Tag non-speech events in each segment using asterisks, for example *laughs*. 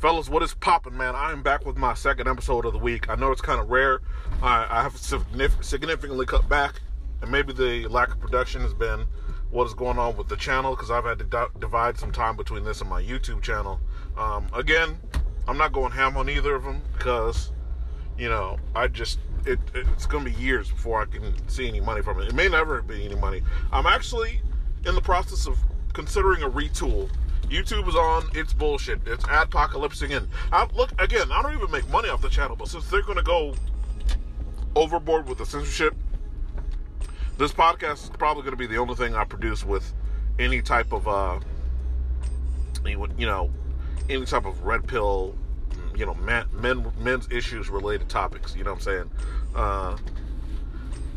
Fellas, what is poppin', man? I am back with my second episode of the week. I know it's kind of rare. I, I have significantly cut back, and maybe the lack of production has been what is going on with the channel because I've had to di- divide some time between this and my YouTube channel. Um, again, I'm not going ham on either of them because, you know, I just it, it's to be years before I can see any money from it. It may never be any money. I'm actually in the process of considering a retool. YouTube is on its bullshit. It's apocalypsing in. I, look again. I don't even make money off the channel, but since they're to go overboard with the censorship, this podcast is probably to be the only thing I produce with any type of, uh, you know, any type of red pill, you know, men men's issues related topics. You know what I'm saying? Uh,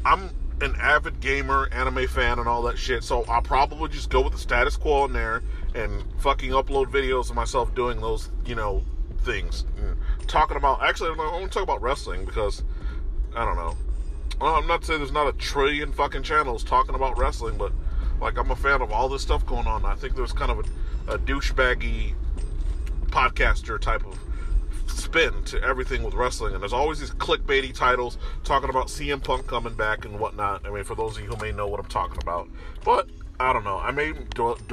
I'm an avid gamer, anime fan, and all that shit. So I'll probably just go with the status quo in there and fucking upload videos of myself doing those, you know, things. And talking about actually, I want to talk about wrestling because I don't know. I'm not saying there's not a trillion fucking channels talking about wrestling, but like I'm a fan of all this stuff going on. I think there's kind of a, a douchebaggy podcaster type of spin to everything with wrestling, and there's always these clickbaity titles talking about CM Punk coming back and whatnot. I mean, for those of you who may know what I'm talking about, but I don't know. I may delve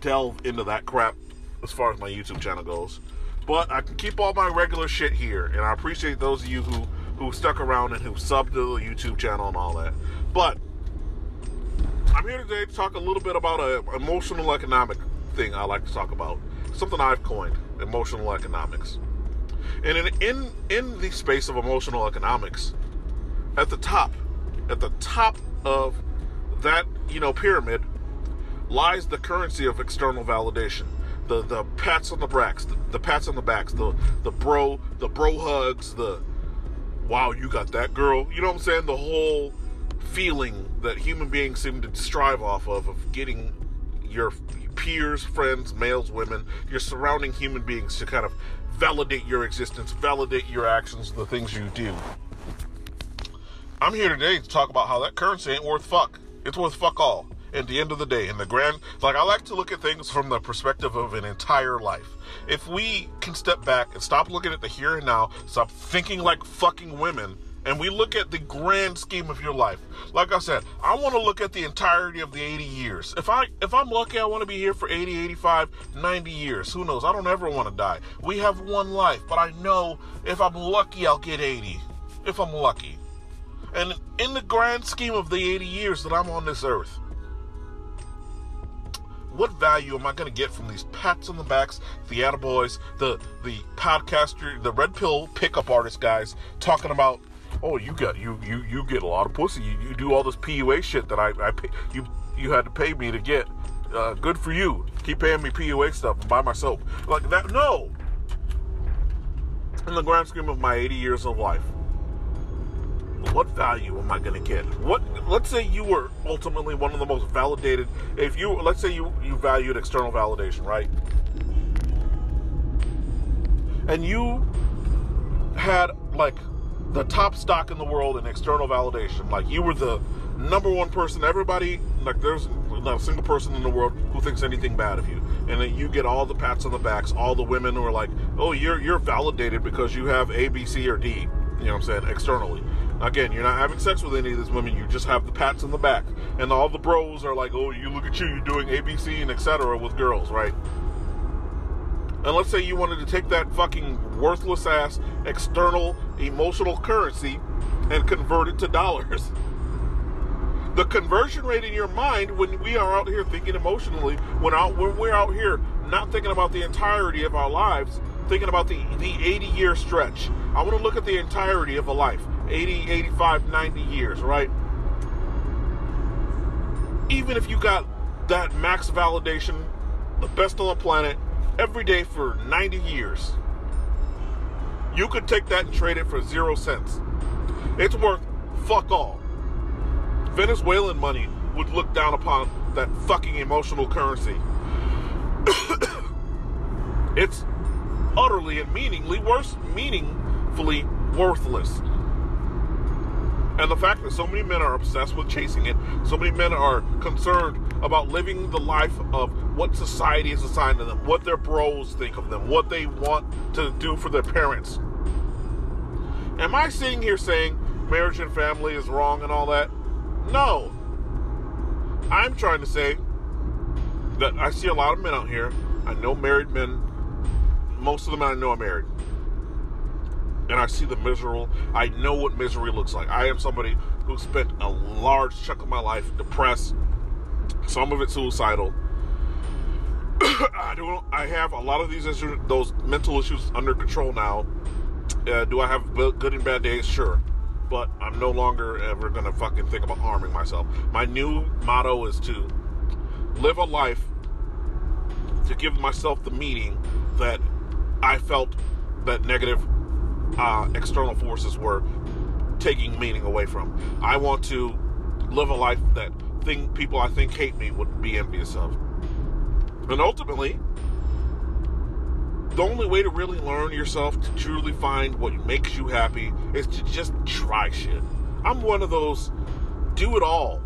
delve into that crap as far as my YouTube channel goes, but I can keep all my regular shit here, and I appreciate those of you who who stuck around and who subbed to the YouTube channel and all that. But I'm here today to talk a little bit about an emotional economic thing I like to talk about. Something I've coined, emotional economics. And in, in in the space of emotional economics, at the top, at the top of that you know pyramid, lies the currency of external validation. The the pats on the backs, the, the pats on the backs, the the bro the bro hugs, the wow you got that girl. You know what I'm saying? The whole feeling that human beings seem to strive off of of getting your peers, friends, males, women, your surrounding human beings to kind of validate your existence, validate your actions, the things you do. I'm here today to talk about how that currency ain't worth fuck. It's worth fuck all. At the end of the day, in the grand, like I like to look at things from the perspective of an entire life. If we can step back and stop looking at the here and now, stop thinking like fucking women, and we look at the grand scheme of your life. Like I said, I want to look at the entirety of the 80 years. If I if I'm lucky, I want to be here for 80, 85, 90 years. Who knows? I don't ever want to die. We have one life, but I know if I'm lucky, I'll get 80. If I'm lucky. And in the grand scheme of the 80 years that I'm on this earth, what value am I going to get from these pats on the backs, the attaboys, the the podcaster, the red pill pickup artist guys talking about oh, you got you you you get a lot of pussy. You, you do all this PUA shit that I I pay, you you had to pay me to get. Uh, good for you. Keep paying me PUA stuff and buy my soap like that. No. In the grand scheme of my 80 years of life, what value am I going to get? What? Let's say you were ultimately one of the most validated. If you let's say you you valued external validation, right? And you had like the top stock in the world in external validation. Like you were the number one person. Everybody, like there's not a single person in the world who thinks anything bad of you, and then you get all the pats on the backs. All the women who are like, "Oh, you're you're validated because you have A, B, C, or D." You know what I'm saying? Externally. Again, you're not having sex with any of these women. You just have the pats on the back, and all the bros are like, "Oh, you look at you. You're doing A, B, C, and etc. with girls, right?" And let's say you wanted to take that fucking worthless ass external emotional currency and convert it to dollars. *laughs* The conversion rate in your mind when we are out here thinking emotionally, when out when we're out here not thinking about the entirety of our lives, thinking about the, the 80 year stretch. I want to look at the entirety of a life. 80, 85, 90 years, right? Even if you got that max validation, the best on the planet, every day for 90 years. You could take that and trade it for zero cents. It's worth fuck all. Venezuelan money would look down upon that fucking emotional currency. *coughs* it's utterly and meaningly worse, meaningfully worthless. And the fact that so many men are obsessed with chasing it, so many men are concerned about living the life of what society has assigned to them, what their bros think of them, what they want to do for their parents. Am I sitting here saying marriage and family is wrong and all that? No. I'm trying to say that I see a lot of men out here. I know married men. Most of them I know are married. And I see the miserable. I know what misery looks like. I am somebody who spent a large chunk of my life depressed, some of it suicidal. *coughs* I don't. I have a lot of these issues, those mental issues under control now. Uh, do I have good and bad days? Sure, but I'm no longer ever gonna fucking think about harming myself. My new motto is to live a life to give myself the meaning that I felt that negative uh, external forces were taking meaning away from. I want to live a life that think people I think hate me would be envious of. And ultimately, the only way to really learn yourself to truly find what makes you happy is to just try shit. I'm one of those do it all,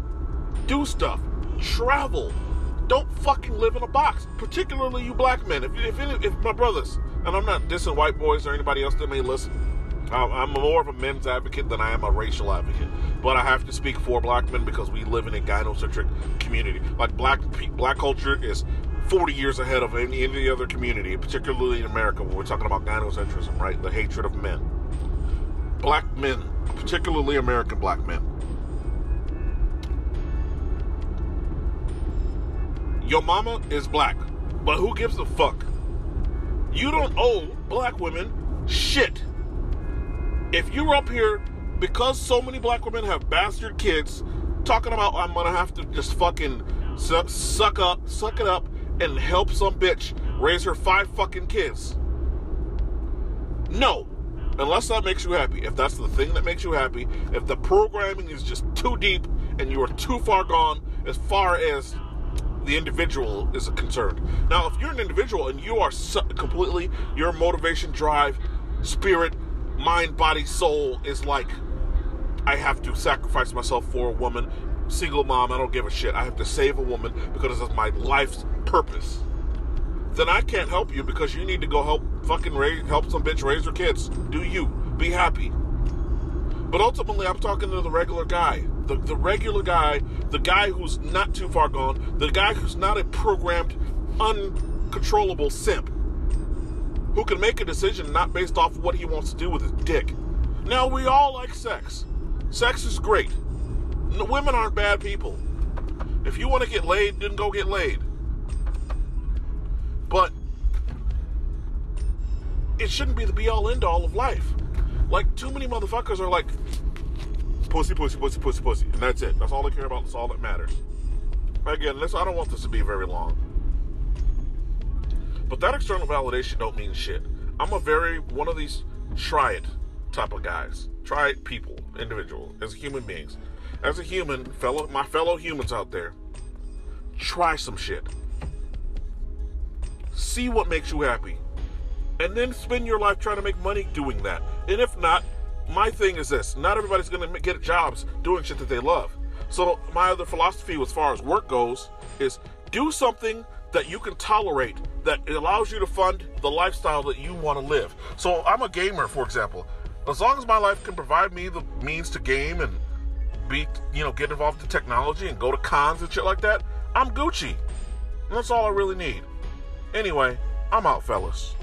do stuff, travel. Don't fucking live in a box, particularly you black men. If, if, if my brothers, and I'm not dissing white boys or anybody else that may listen, I'm more of a men's advocate than I am a racial advocate. But I have to speak for black men because we live in a gynocentric community. Like black black culture is 40 years ahead of any, any other community, particularly in America when we're talking about gynocentrism, right? The hatred of men. Black men, particularly American black men. Your mama is black, but who gives a fuck? You don't owe black women shit if you're up here because so many black women have bastard kids talking about I'm gonna have to just fucking su- suck up, suck it up, and help some bitch raise her five fucking kids. No, unless that makes you happy. If that's the thing that makes you happy, if the programming is just too deep and you are too far gone as far as the individual is a concerned. Now, if you're an individual and you are completely your motivation, drive, spirit, mind, body, soul is like, I have to sacrifice myself for a woman. Single mom, I don't give a shit. I have to save a woman because it's my life's purpose. Then I can't help you because you need to go help fucking raise, help some bitch raise her kids. Do you. Be happy. But ultimately, I'm talking to the regular guy. The, the regular guy, the guy who's not too far gone, the guy who's not a programmed, uncontrollable simp who can make a decision not based off what he wants to do with his dick. Now, we all like sex. Sex is great. Women aren't bad people. If you want to get laid, then go get laid. But it shouldn't be the be all end all of life. Like, too many motherfuckers are like, pussy, pussy, pussy, pussy, pussy. And that's it. That's all they care about. That's all that matters. Again, this, I don't want this to be very long. But that external validation don't mean shit. I'm a very one of these try it type of guys. Try it people, individual, as human beings. As a human, fellow my fellow humans out there, try some shit. See what makes you happy. And then spend your life trying to make money doing that. And if not, my thing is this not everybody's going to get jobs doing shit that they love. So, my other philosophy as far as work goes is do something that you can tolerate that allows you to fund the lifestyle that you want to live. So I'm a gamer, for example. As long as my life can provide me the means to game and be, you know, get involved in technology and go to cons and shit like that, I'm Gucci. And that's all I really need. Anyway, I'm out, fellas.